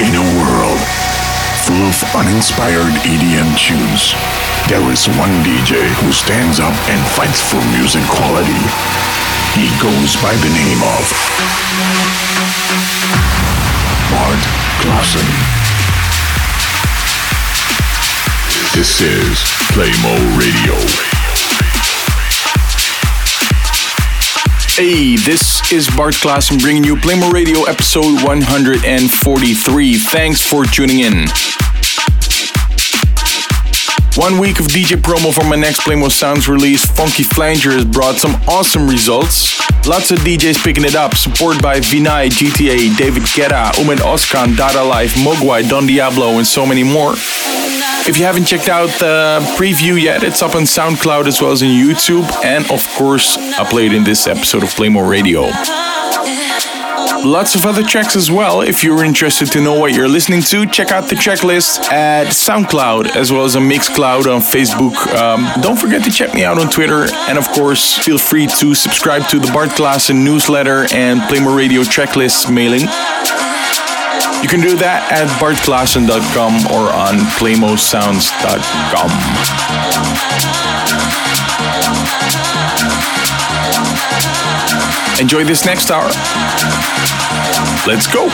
In a world full of uninspired EDM tunes, there is one DJ who stands up and fights for music quality. He goes by the name of Bart Claessen. This is Playmo Radio. Hey, this is Bart Claessen bringing you Playmo Radio episode 143. Thanks for tuning in. One week of DJ promo for my next Playmo Sounds release, Fonky Flanger, has brought some awesome results. Lots of DJs picking it up, supported by VINAI, GTA, David Guetta, Ummet Ozcan, Dada Life, Moguai, Don Diablo, and so many more. If you haven't checked out the preview yet, it's up on SoundCloud as well as on YouTube, and of course, I played in this episode of Playmo Radio. Lots of other tracks as well. If you're interested to know what you're listening to, check out the checklist at SoundCloud as well as on Mixcloud on Facebook. Um, don't forget to check me out on Twitter, and of course, feel free to subscribe to the Bart Claessen newsletter and Playmo Radio tracklist mailing. You can do that at bartclaessen.com or on playmosounds.com. Enjoy this next hour. Let's go. You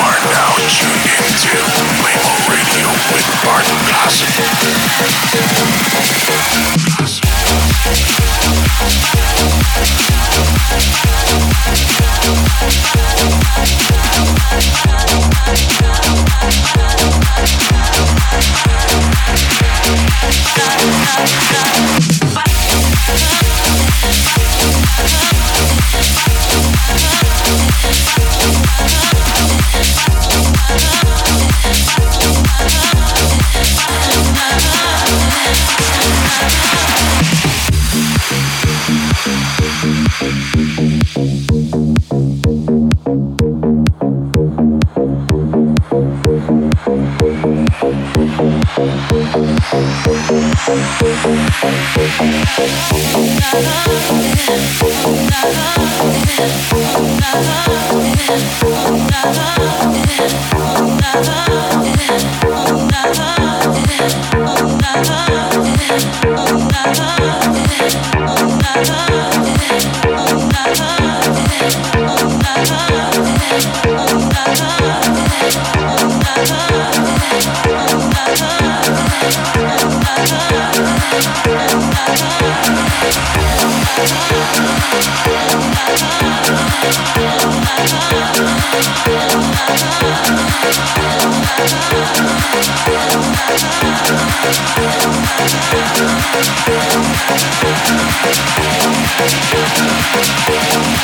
are now tuned into Playmo Radio with Bart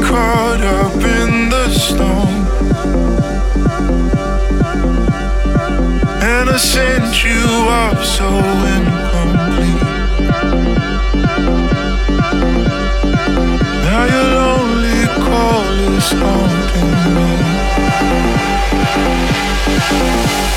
caught up in the storm. And I sent you off so incomplete. Now call haunting me.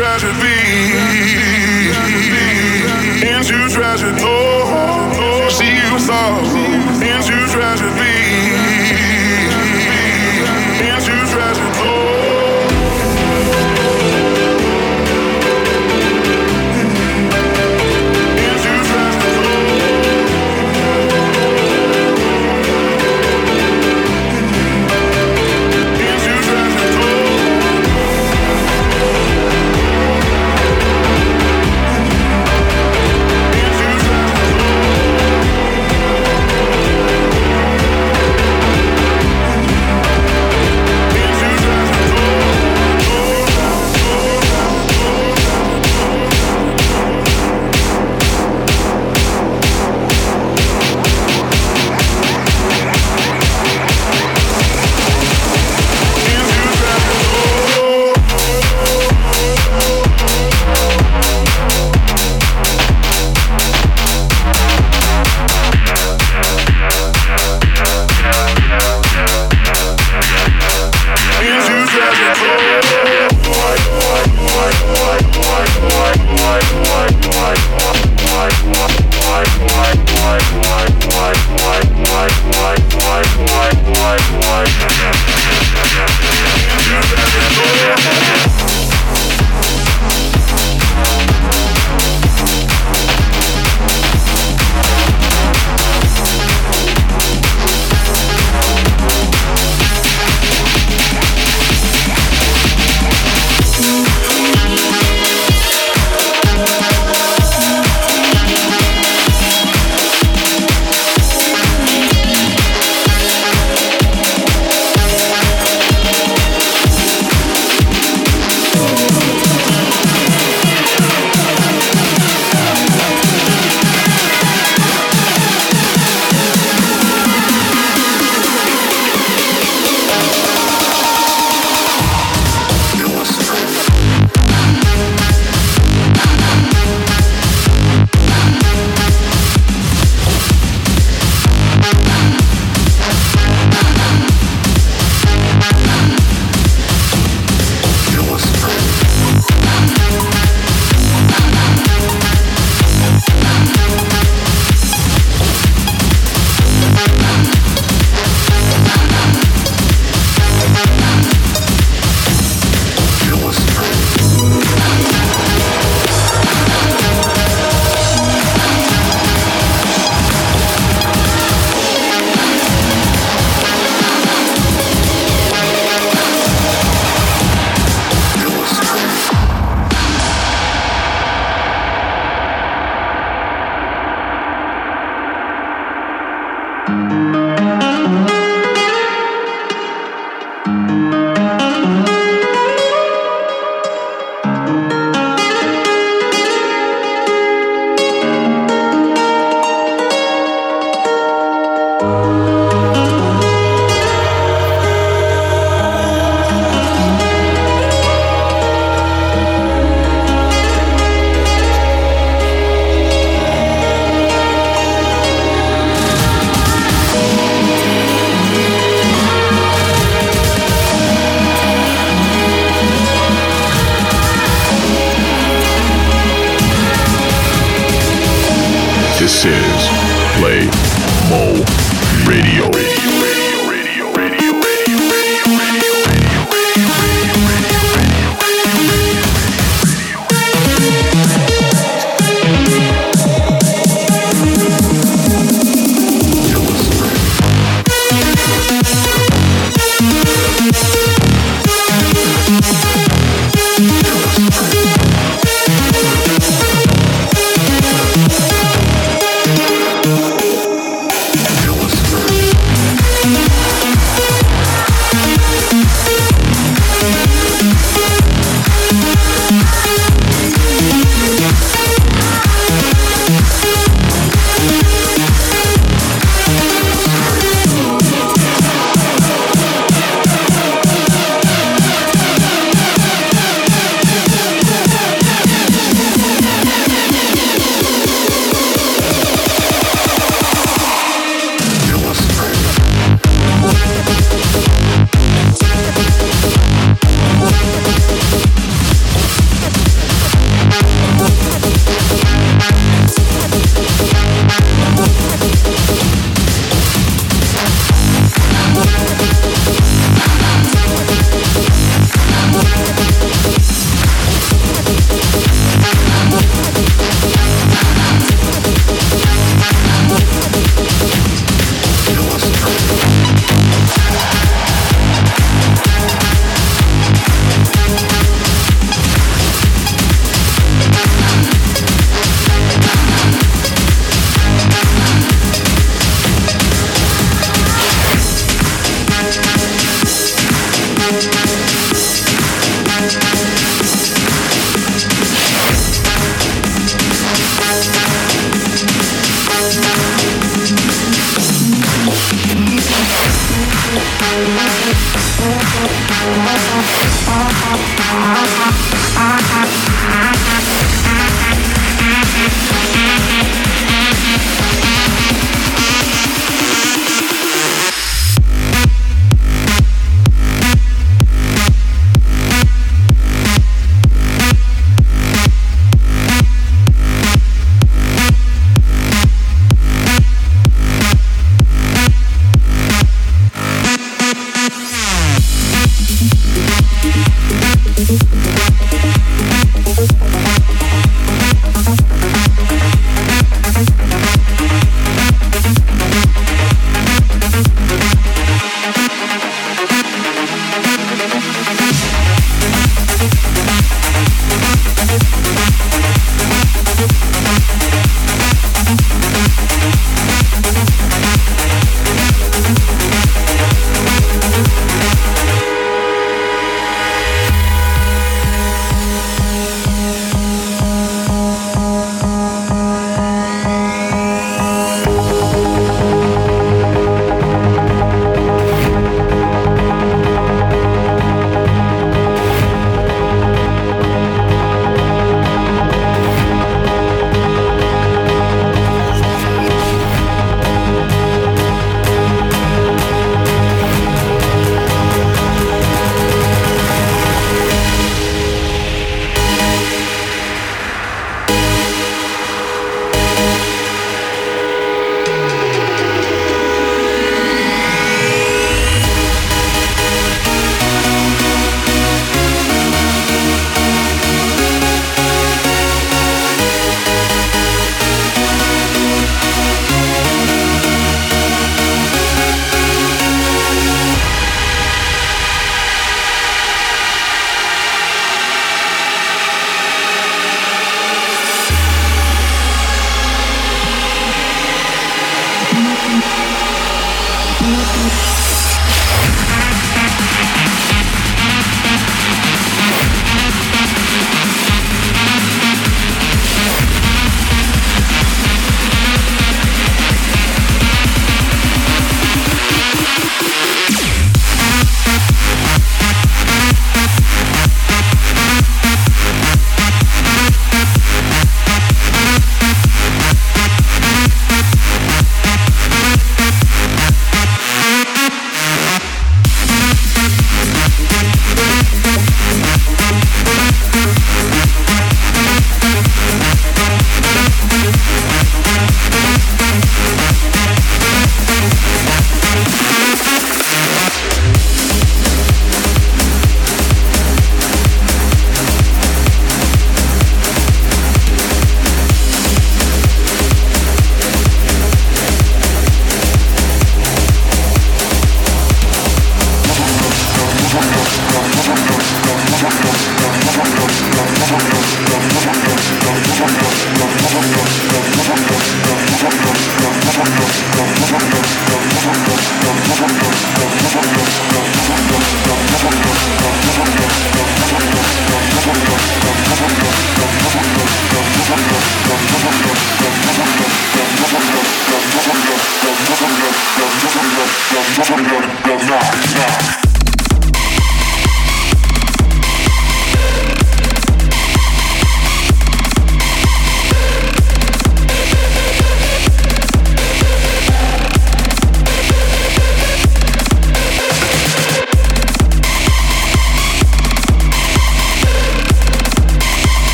Tragedy.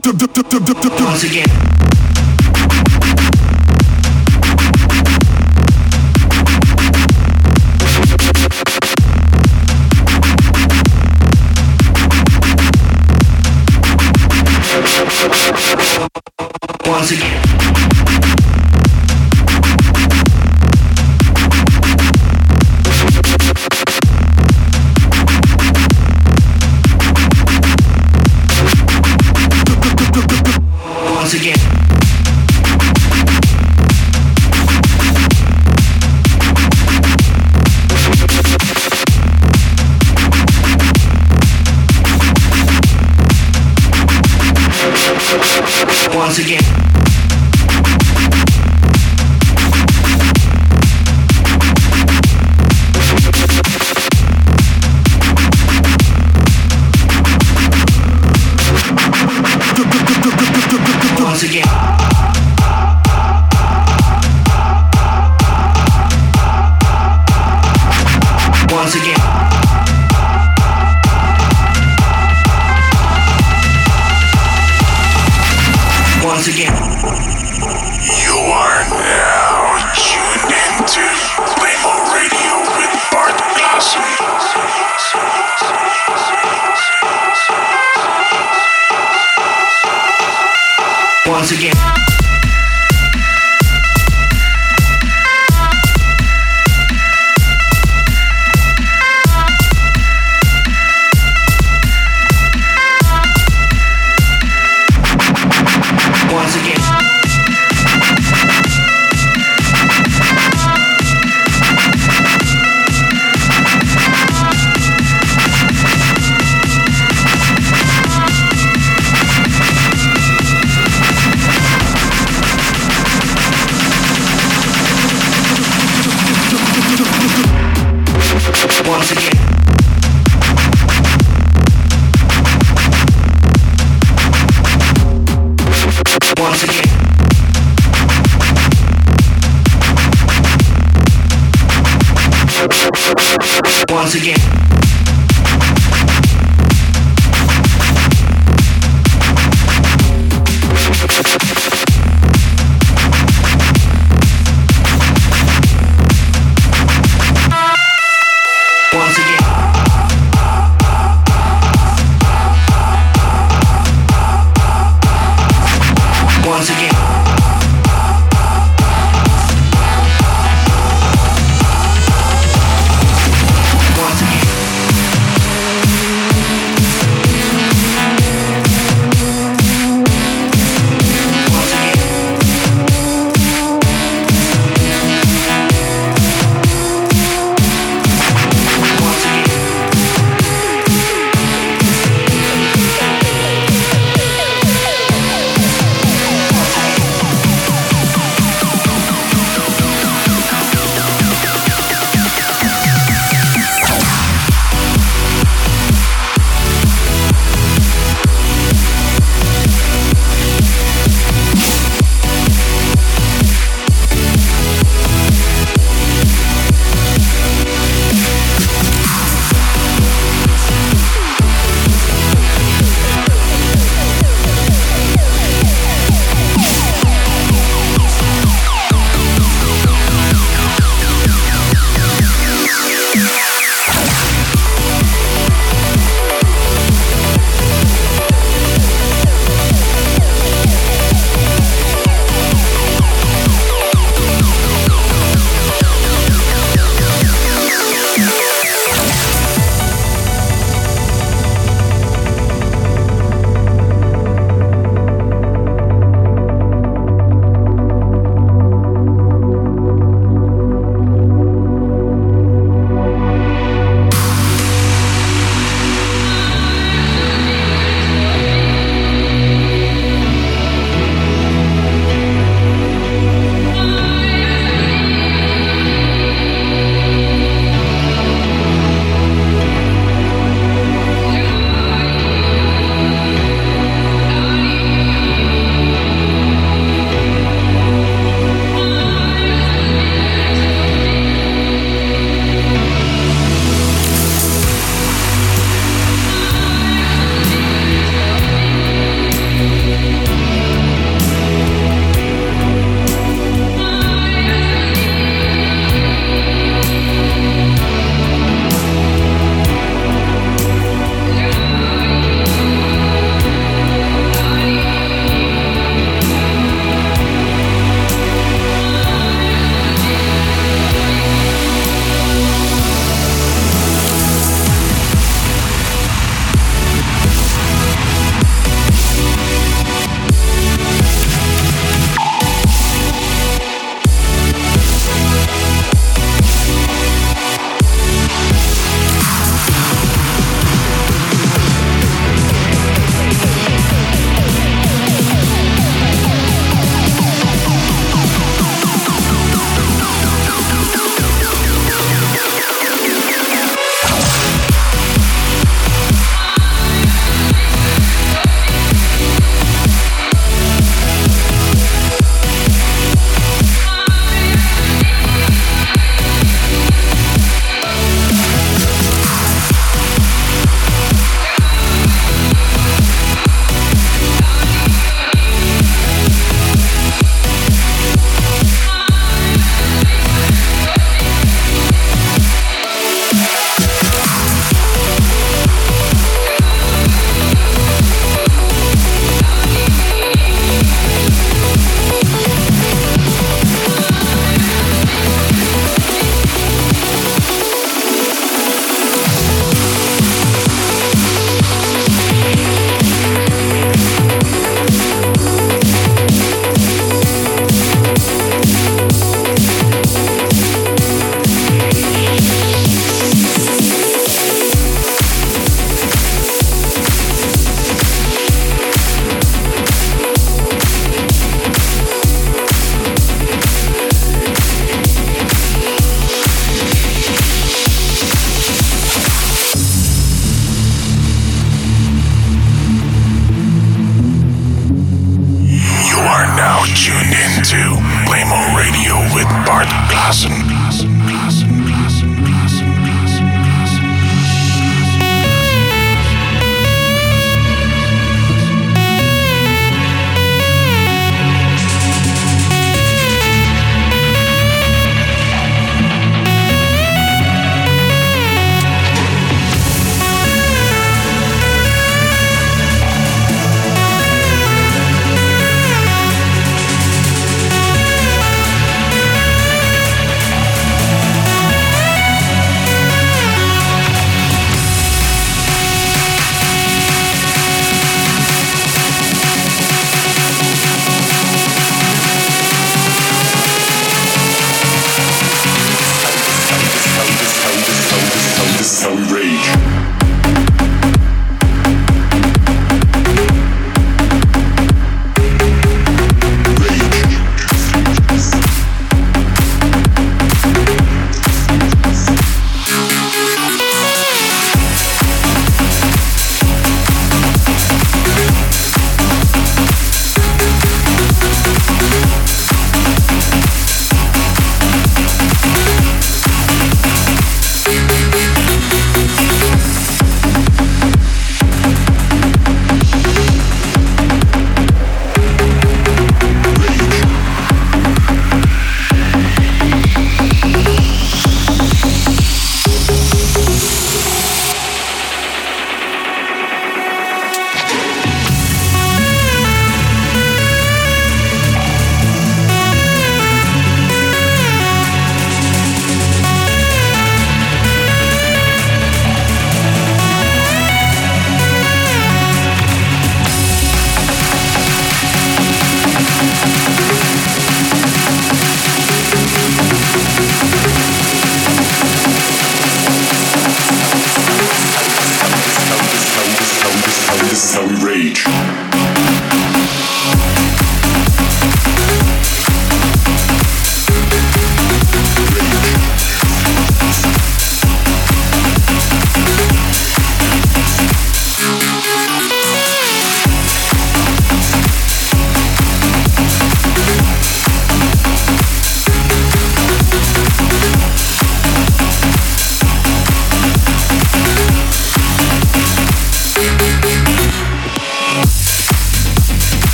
Once again.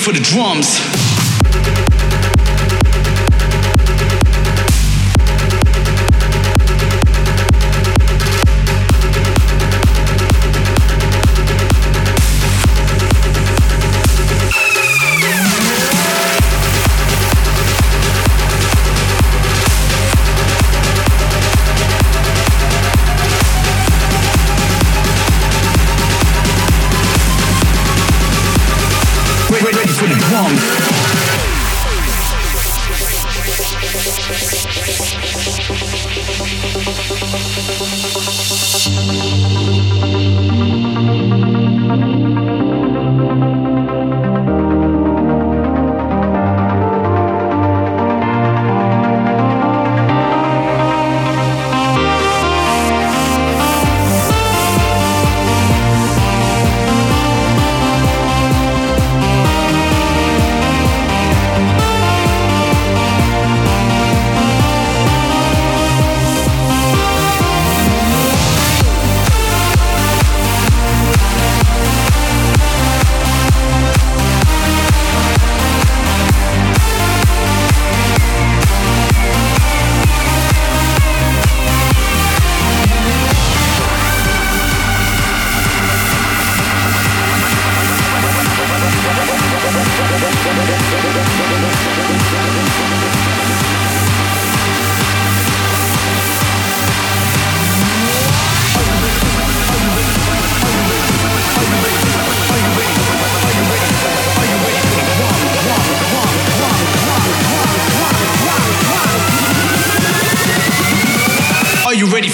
For the drums?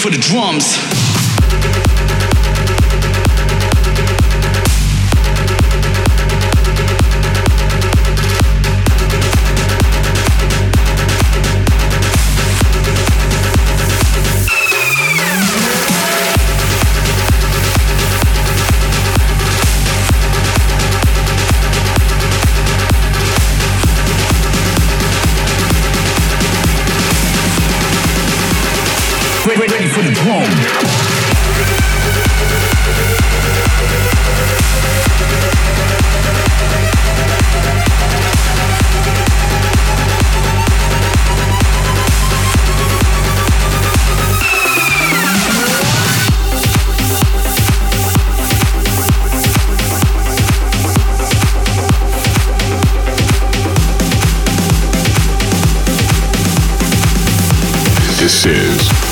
For the drums. This is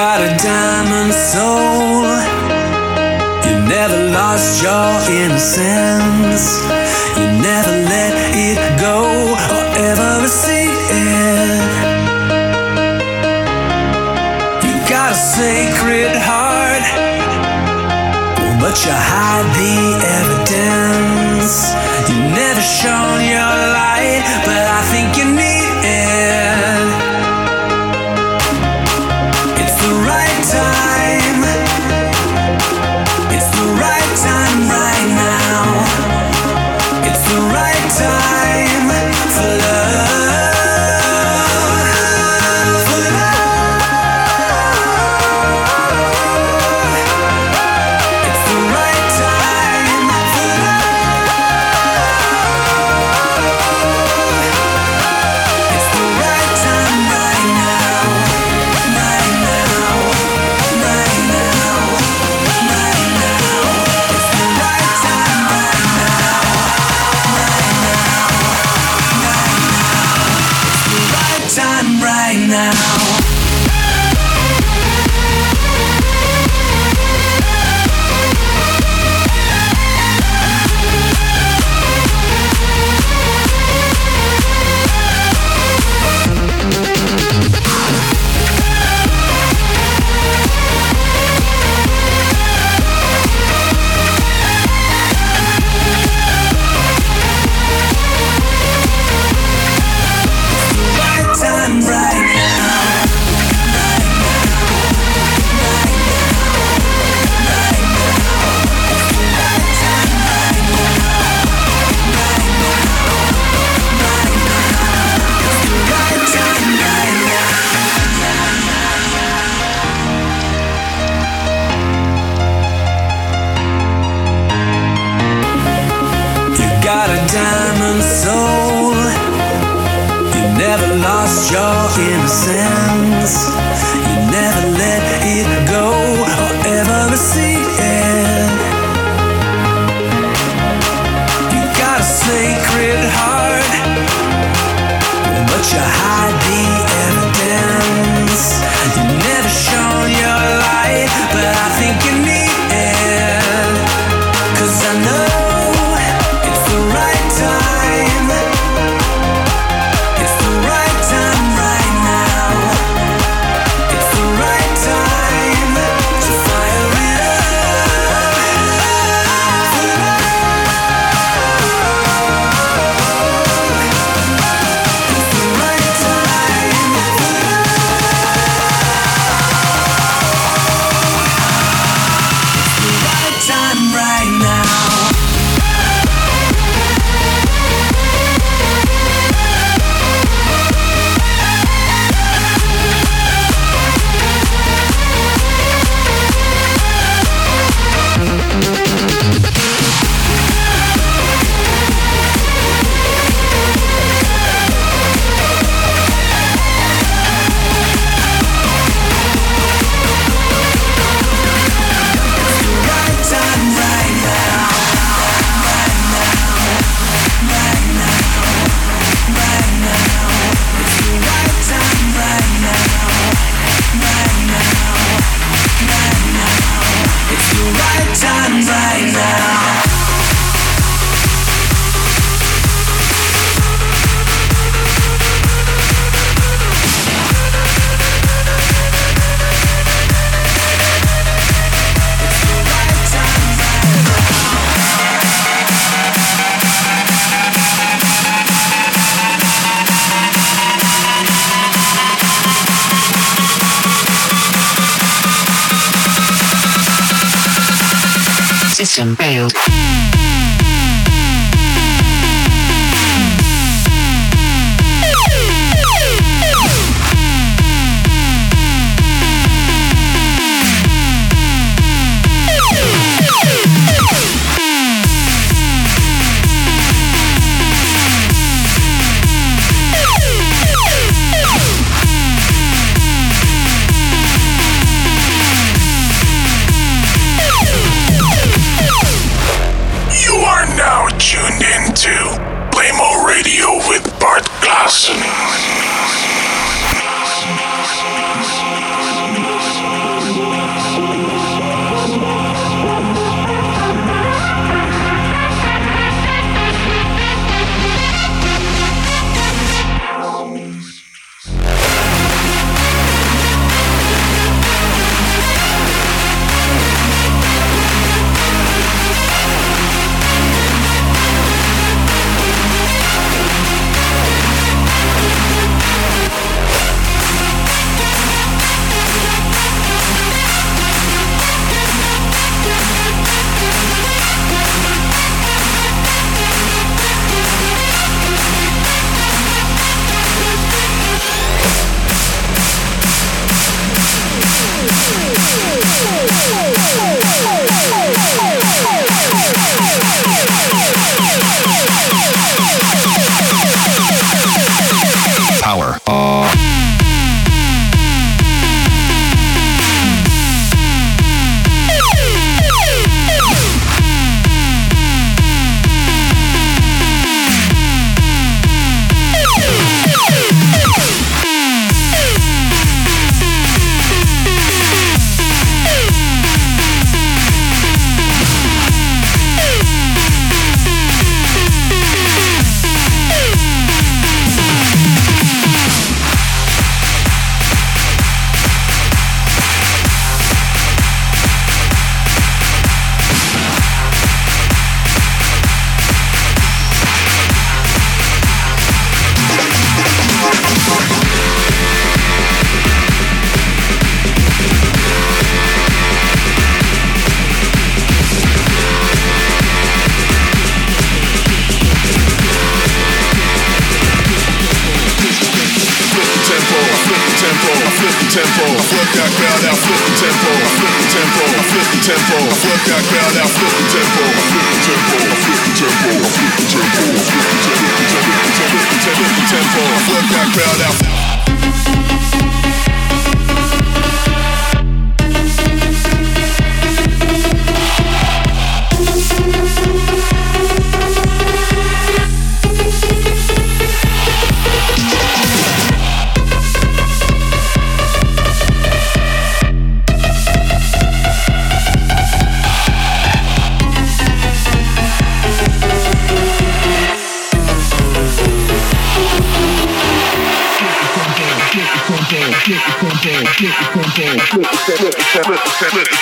got a diamond soul. You never lost your innocence. You never let it go or ever receive it. You got a sacred heart, but you hide the evidence. You never shone your light.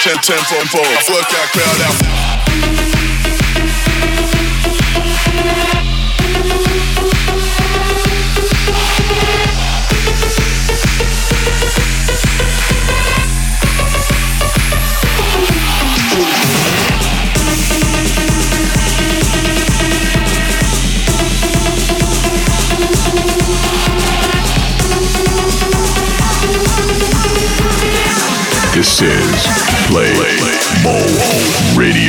10, 10, 4, 4. Work that crowd out. Play Mo Radio.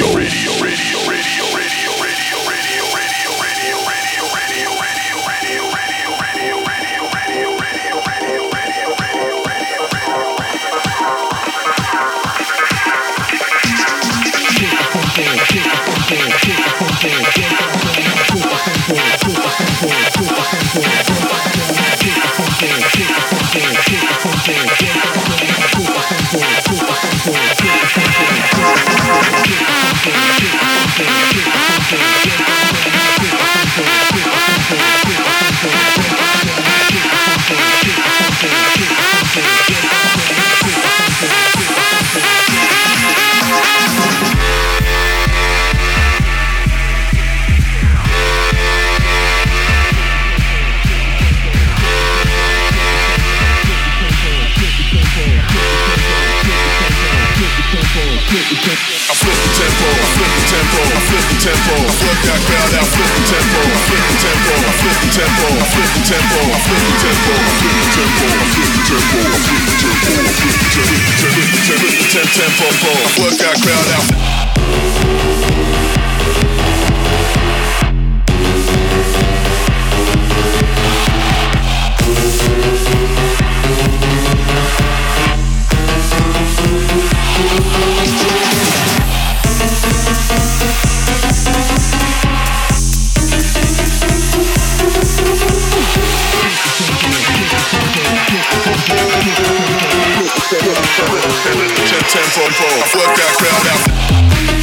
I flip the tempo, flip the tempo, I flip the tempo, I flip that crowd out, flip the tempo, flip the tempo, I flip the tempo, I flip the tempo, I flip the tempo, flip the tempo, flip the tempo, flip the tempo, tempo, tempo, tempo, I flip that crowd out. Tempo, I flip that crowd out.